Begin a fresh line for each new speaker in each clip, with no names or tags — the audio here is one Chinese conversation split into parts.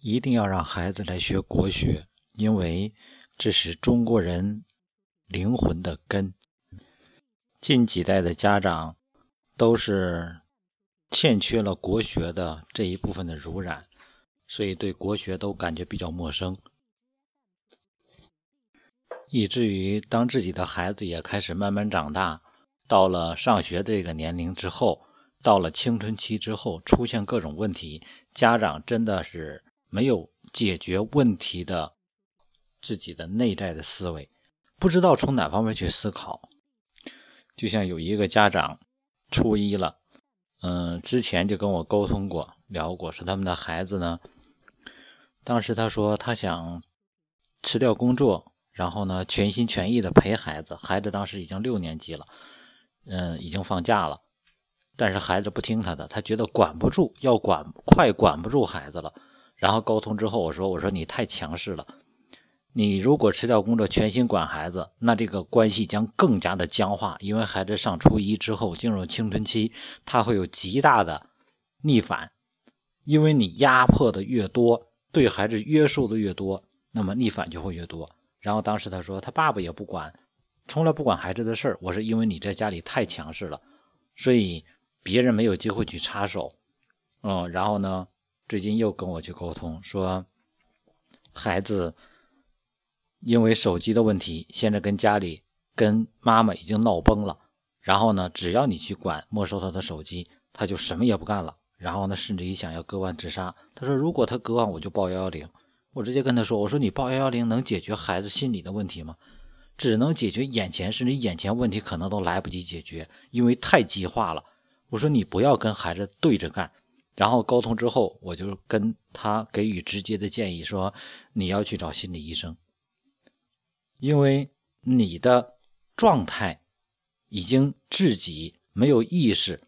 一定要让孩子来学国学，因为这是中国人灵魂的根。近几代的家长都是欠缺了国学的这一部分的濡染，所以对国学都感觉比较陌生，以至于当自己的孩子也开始慢慢长大，到了上学这个年龄之后，到了青春期之后，出现各种问题，家长真的是。没有解决问题的自己的内在的思维，不知道从哪方面去思考。就像有一个家长初一了，嗯，之前就跟我沟通过、聊过，说他们的孩子呢，当时他说他想辞掉工作，然后呢全心全意的陪孩子。孩子当时已经六年级了，嗯，已经放假了，但是孩子不听他的，他觉得管不住，要管快管不住孩子了。然后沟通之后，我说：“我说你太强势了，你如果辞掉工作，全心管孩子，那这个关系将更加的僵化。因为孩子上初一之后进入青春期，他会有极大的逆反。因为你压迫的越多，对孩子约束的越多，那么逆反就会越多。然后当时他说，他爸爸也不管，从来不管孩子的事儿。我说，因为你在家里太强势了，所以别人没有机会去插手。嗯，然后呢？”最近又跟我去沟通，说孩子因为手机的问题，现在跟家里跟妈妈已经闹崩了。然后呢，只要你去管没收他的手机，他就什么也不干了。然后呢，甚至于想要割腕自杀。他说：“如果他割腕，我就报幺幺零。”我直接跟他说：“我说你报幺幺零能解决孩子心理的问题吗？只能解决眼前，甚至眼前问题可能都来不及解决，因为太激化了。我说你不要跟孩子对着干。”然后沟通之后，我就跟他给予直接的建议，说你要去找心理医生，因为你的状态已经自己没有意识，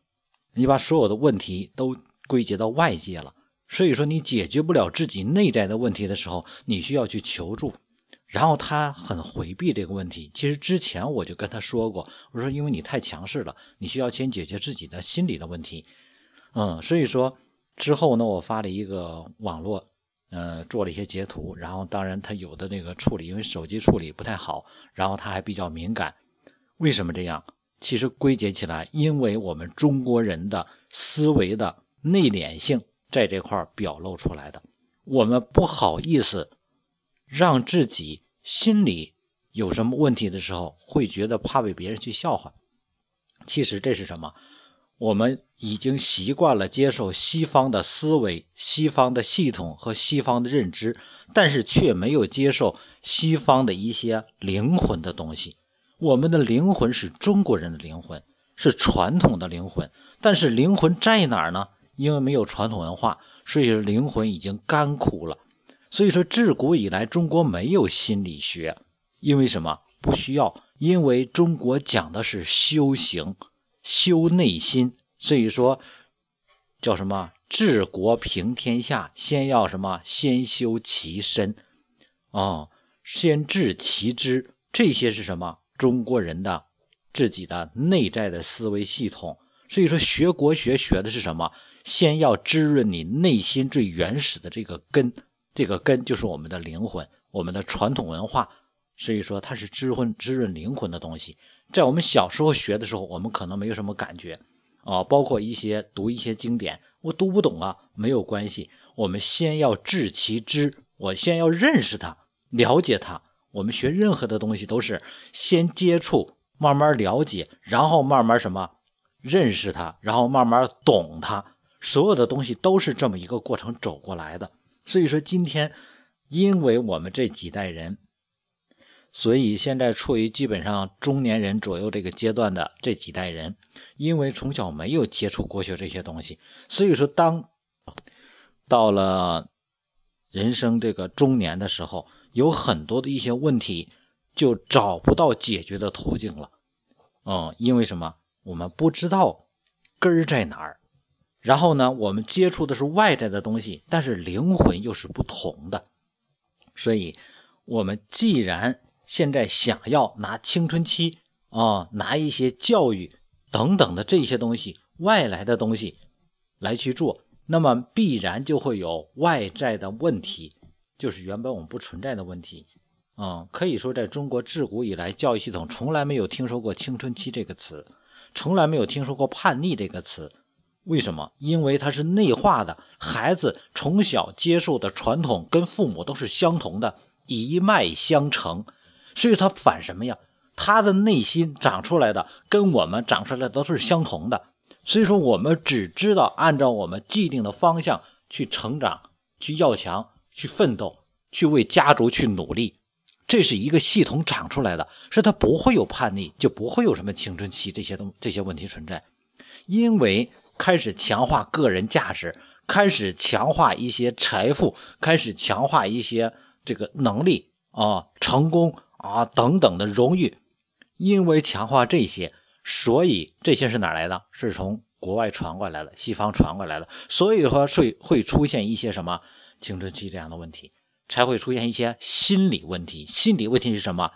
你把所有的问题都归结到外界了，所以说你解决不了自己内在的问题的时候，你需要去求助。然后他很回避这个问题。其实之前我就跟他说过，我说因为你太强势了，你需要先解决自己的心理的问题。嗯，所以说之后呢，我发了一个网络，呃，做了一些截图，然后当然他有的那个处理，因为手机处理不太好，然后他还比较敏感。为什么这样？其实归结起来，因为我们中国人的思维的内敛性在这块表露出来的，我们不好意思让自己心里有什么问题的时候，会觉得怕被别人去笑话。其实这是什么？我们已经习惯了接受西方的思维、西方的系统和西方的认知，但是却没有接受西方的一些灵魂的东西。我们的灵魂是中国人的灵魂，是传统的灵魂。但是灵魂在哪儿呢？因为没有传统文化，所以灵魂已经干枯了。所以说，自古以来中国没有心理学，因为什么？不需要，因为中国讲的是修行。修内心，所以说叫什么治国平天下，先要什么？先修其身，啊，先治其知。这些是什么？中国人的自己的内在的思维系统。所以说学国学学的是什么？先要滋润你内心最原始的这个根，这个根就是我们的灵魂，我们的传统文化。所以说它是滋润滋润灵魂的东西。在我们小时候学的时候，我们可能没有什么感觉，啊，包括一些读一些经典，我读不懂啊，没有关系。我们先要治其知，我先要认识它，了解它。我们学任何的东西都是先接触，慢慢了解，然后慢慢什么认识它，然后慢慢懂它。所有的东西都是这么一个过程走过来的。所以说，今天因为我们这几代人。所以现在处于基本上中年人左右这个阶段的这几代人，因为从小没有接触国学这些东西，所以说当到了人生这个中年的时候，有很多的一些问题就找不到解决的途径了。嗯，因为什么？我们不知道根儿在哪儿，然后呢，我们接触的是外在的东西，但是灵魂又是不同的，所以我们既然现在想要拿青春期啊，拿一些教育等等的这些东西，外来的东西来去做，那么必然就会有外在的问题，就是原本我们不存在的问题。嗯，可以说在中国自古以来，教育系统从来没有听说过青春期这个词，从来没有听说过叛逆这个词。为什么？因为它是内化的，孩子从小接受的传统跟父母都是相同的，一脉相承，所以他反什么呀？他的内心长出来的跟我们长出来的都是相同的。所以说，我们只知道按照我们既定的方向去成长、去要强、去奋斗、去为家族去努力，这是一个系统长出来的，是他不会有叛逆，就不会有什么青春期这些东这些问题存在，因为开始强化个人价值，开始强化一些财富，开始强化一些这个能力啊、成功啊等等的荣誉，因为强化这些。所以这些是哪来的？是从国外传过来的，西方传过来的。所以说会会出现一些什么青春期这样的问题，才会出现一些心理问题。心理问题是什么？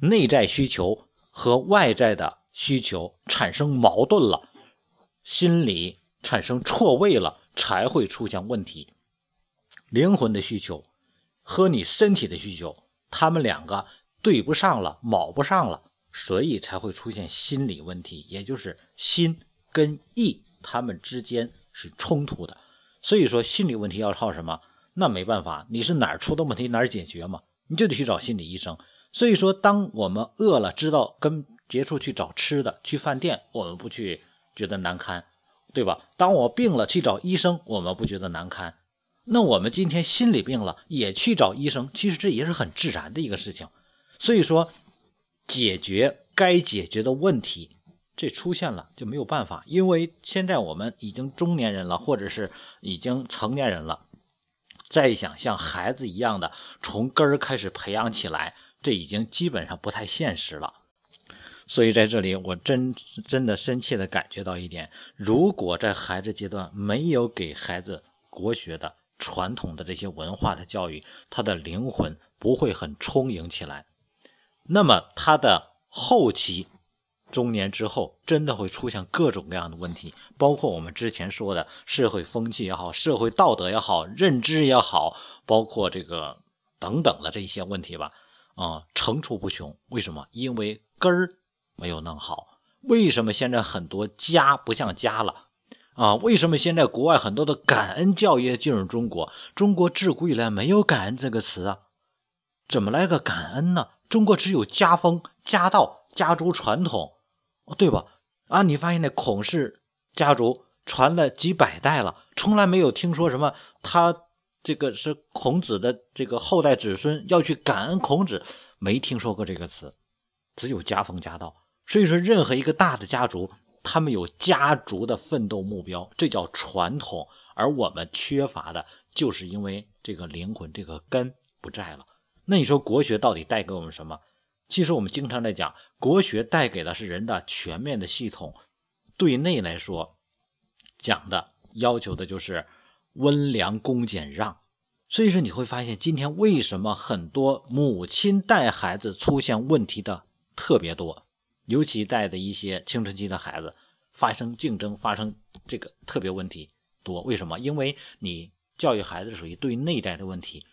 内在需求和外在的需求产生矛盾了，心理产生错位了，才会出现问题。灵魂的需求和你身体的需求，他们两个对不上了，卯不上了。所以才会出现心理问题，也就是心跟意他们之间是冲突的。所以说心理问题要靠什么？那没办法，你是哪儿出的问题哪儿解决嘛？你就得去找心理医生。所以说，当我们饿了，知道跟别处去找吃的，去饭店，我们不去觉得难堪，对吧？当我病了，去找医生，我们不觉得难堪。那我们今天心理病了，也去找医生，其实这也是很自然的一个事情。所以说。解决该解决的问题，这出现了就没有办法，因为现在我们已经中年人了，或者是已经成年人了，再想像孩子一样的从根儿开始培养起来，这已经基本上不太现实了。所以在这里，我真真的深切的感觉到一点：如果在孩子阶段没有给孩子国学的传统的这些文化的教育，他的灵魂不会很充盈起来。那么他的后期中年之后，真的会出现各种各样的问题，包括我们之前说的社会风气也好，社会道德也好，认知也好，包括这个等等的这些问题吧，啊，层出不穷。为什么？因为根儿没有弄好。为什么现在很多家不像家了？啊，为什么现在国外很多的感恩教育进入中国？中国自古以来没有感恩这个词啊，怎么来个感恩呢？中国只有家风、家道、家族传统，对吧？啊，你发现那孔氏家族传了几百代了，从来没有听说什么他这个是孔子的这个后代子孙要去感恩孔子，没听说过这个词。只有家风家道，所以说任何一个大的家族，他们有家族的奋斗目标，这叫传统。而我们缺乏的，就是因为这个灵魂、这个根不在了。那你说国学到底带给我们什么？其实我们经常在讲，国学带给的是人的全面的系统。对内来说，讲的要求的就是温良恭俭让。所以说你会发现，今天为什么很多母亲带孩子出现问题的特别多，尤其带的一些青春期的孩子发生竞争、发生这个特别问题多？为什么？因为你教育孩子属于对内在的问题。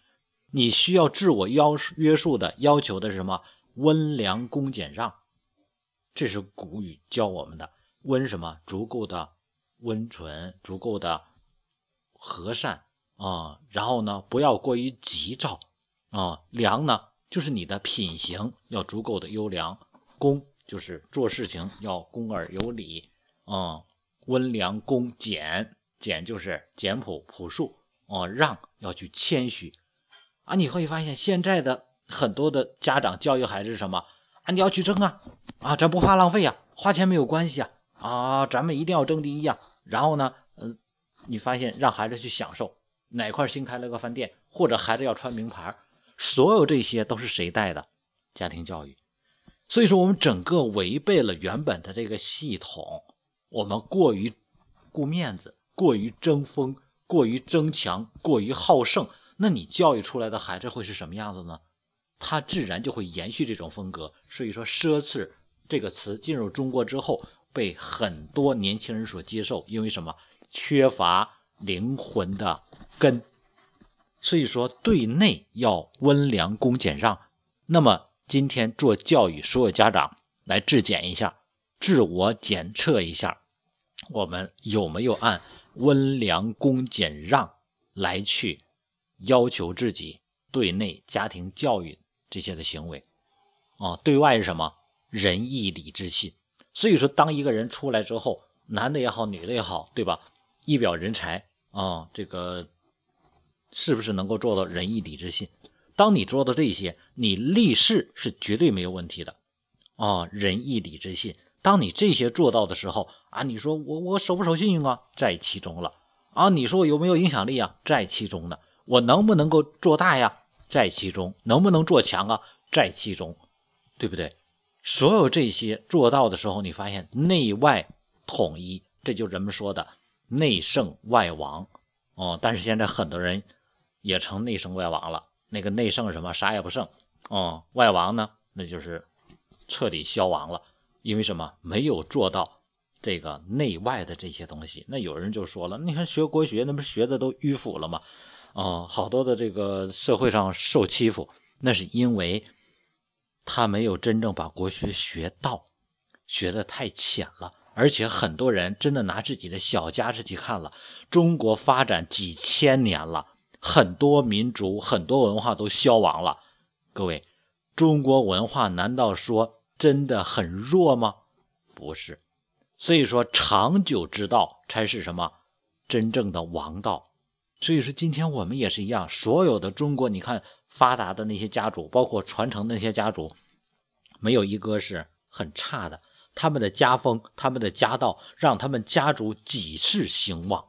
你需要自我要约束的要求的是什么？温良恭俭让，这是古语教我们的。温什么？足够的温存，足够的和善啊。然后呢，不要过于急躁啊。良呢，就是你的品行要足够的优良。恭就是做事情要恭而有礼啊。温良恭俭，俭就是简朴朴素啊。让要去谦虚。啊，你会发现现在的很多的家长教育孩子什么？啊，你要去争啊，啊，咱不怕浪费呀，花钱没有关系啊，啊，咱们一定要争第一呀。然后呢，嗯，你发现让孩子去享受哪块新开了个饭店，或者孩子要穿名牌，所有这些都是谁带的？家庭教育。所以说，我们整个违背了原本的这个系统，我们过于顾面子，过于争锋，过于争强，过于好胜。那你教育出来的孩子会是什么样子呢？他自然就会延续这种风格。所以说，奢侈这个词进入中国之后，被很多年轻人所接受，因为什么？缺乏灵魂的根。所以说，对内要温良恭俭让。那么今天做教育，所有家长来质检一下，自我检测一下，我们有没有按温良恭俭让来去要求自己对内家庭教育这些的行为？啊，对外是什么？仁义礼智信。所以说，当一个人出来之后，男的也好，女的也好，对吧？一表人才啊，这个。是不是能够做到仁义礼智信？当你做到这些，你立誓是绝对没有问题的啊！仁义礼智信，当你这些做到的时候啊，你说我我守不守信用啊，在其中了啊！你说我有没有影响力啊，在其中呢？我能不能够做大呀，在其中？能不能做强啊，在其中？对不对？所有这些做到的时候，你发现内外统一，这就是人们说的内圣外王哦。但是现在很多人。也成内圣外王了。那个内圣什么啥也不剩，哦，外王呢，那就是彻底消亡了。因为什么？没有做到这个内外的这些东西。那有人就说了，你看学国学，那不是学的都迂腐了吗？啊，好多的这个社会上受欺负，那是因为他没有真正把国学学到，学的太浅了。而且很多人真的拿自己的小家世去看了，中国发展几千年了。很多民族、很多文化都消亡了，各位，中国文化难道说真的很弱吗？不是，所以说长久之道才是什么真正的王道。所以说今天我们也是一样，所有的中国，你看发达的那些家族，包括传承的那些家族，没有一个是很差的。他们的家风、他们的家道，让他们家族几世兴旺。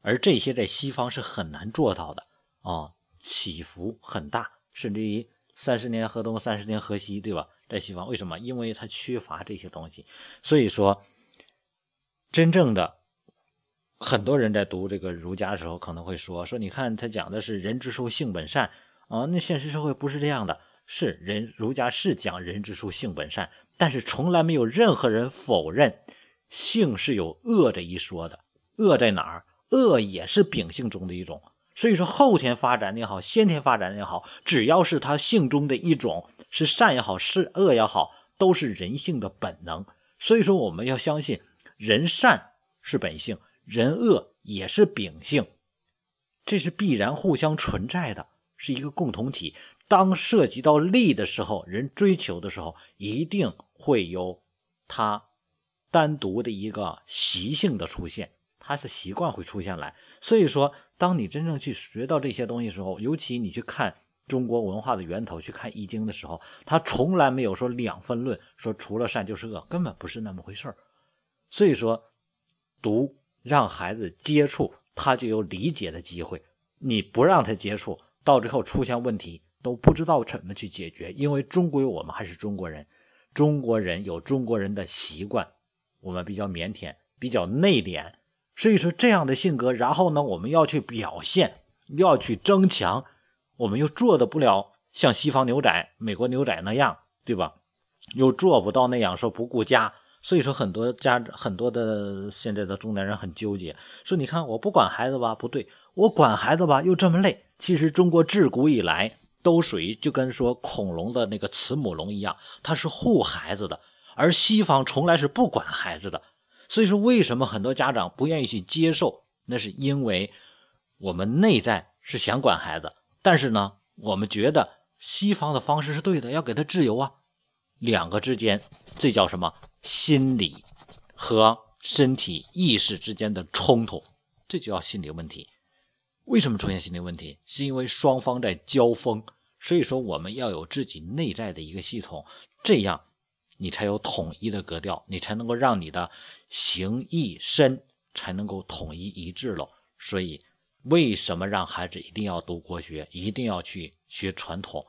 而这些在西方是很难做到的啊，起伏很大，甚至于三十年河东，三十年河西，对吧？在西方为什么？因为它缺乏这些东西。所以说，真正的很多人在读这个儒家的时候，可能会说说，你看他讲的是人之初性本善啊，那现实社会不是这样的。是人儒家是讲人之初性本善，但是从来没有任何人否认性是有恶这一说的。恶在哪儿？恶也是秉性中的一种，所以说后天发展也好，先天发展也好，只要是他性中的一种，是善也好，是恶也好，都是人性的本能。所以说我们要相信，人善是本性，人恶也是秉性，这是必然互相存在的，是一个共同体。当涉及到利的时候，人追求的时候，一定会有他单独的一个习性的出现。他的习惯会出现来，所以说，当你真正去学到这些东西的时候，尤其你去看中国文化的源头，去看《易经》的时候，他从来没有说两分论，说除了善就是恶，根本不是那么回事儿。所以说，读让孩子接触，他就有理解的机会；你不让他接触，到最后出现问题都不知道怎么去解决。因为终归我们还是中国人，中国人有中国人的习惯，我们比较腼腆，比较内敛。所以说这样的性格，然后呢，我们要去表现，要去增强，我们又做的不了像西方牛仔、美国牛仔那样，对吧？又做不到那样说不顾家。所以说很多家很多的现在的中年人很纠结，说你看我不管孩子吧，不对，我管孩子吧又这么累。其实中国自古以来都属于就跟说恐龙的那个慈母龙一样，它是护孩子的，而西方从来是不管孩子的。所以说，为什么很多家长不愿意去接受？那是因为我们内在是想管孩子，但是呢，我们觉得西方的方式是对的，要给他自由啊。两个之间，这叫什么？心理和身体意识之间的冲突，这就叫心理问题。为什么出现心理问题？是因为双方在交锋。所以说，我们要有自己内在的一个系统，这样。你才有统一的格调，你才能够让你的形意身才能够统一一致了。所以，为什么让孩子一定要读国学，一定要去学传统？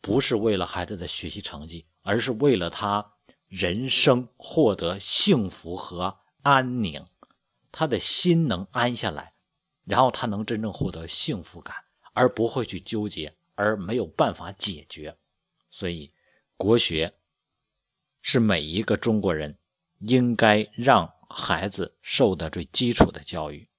不是为了孩子的学习成绩，而是为了他人生获得幸福和安宁，他的心能安下来，然后他能真正获得幸福感，而不会去纠结，而没有办法解决。所以，国学。是每一个中国人应该让孩子受的最基础的教育。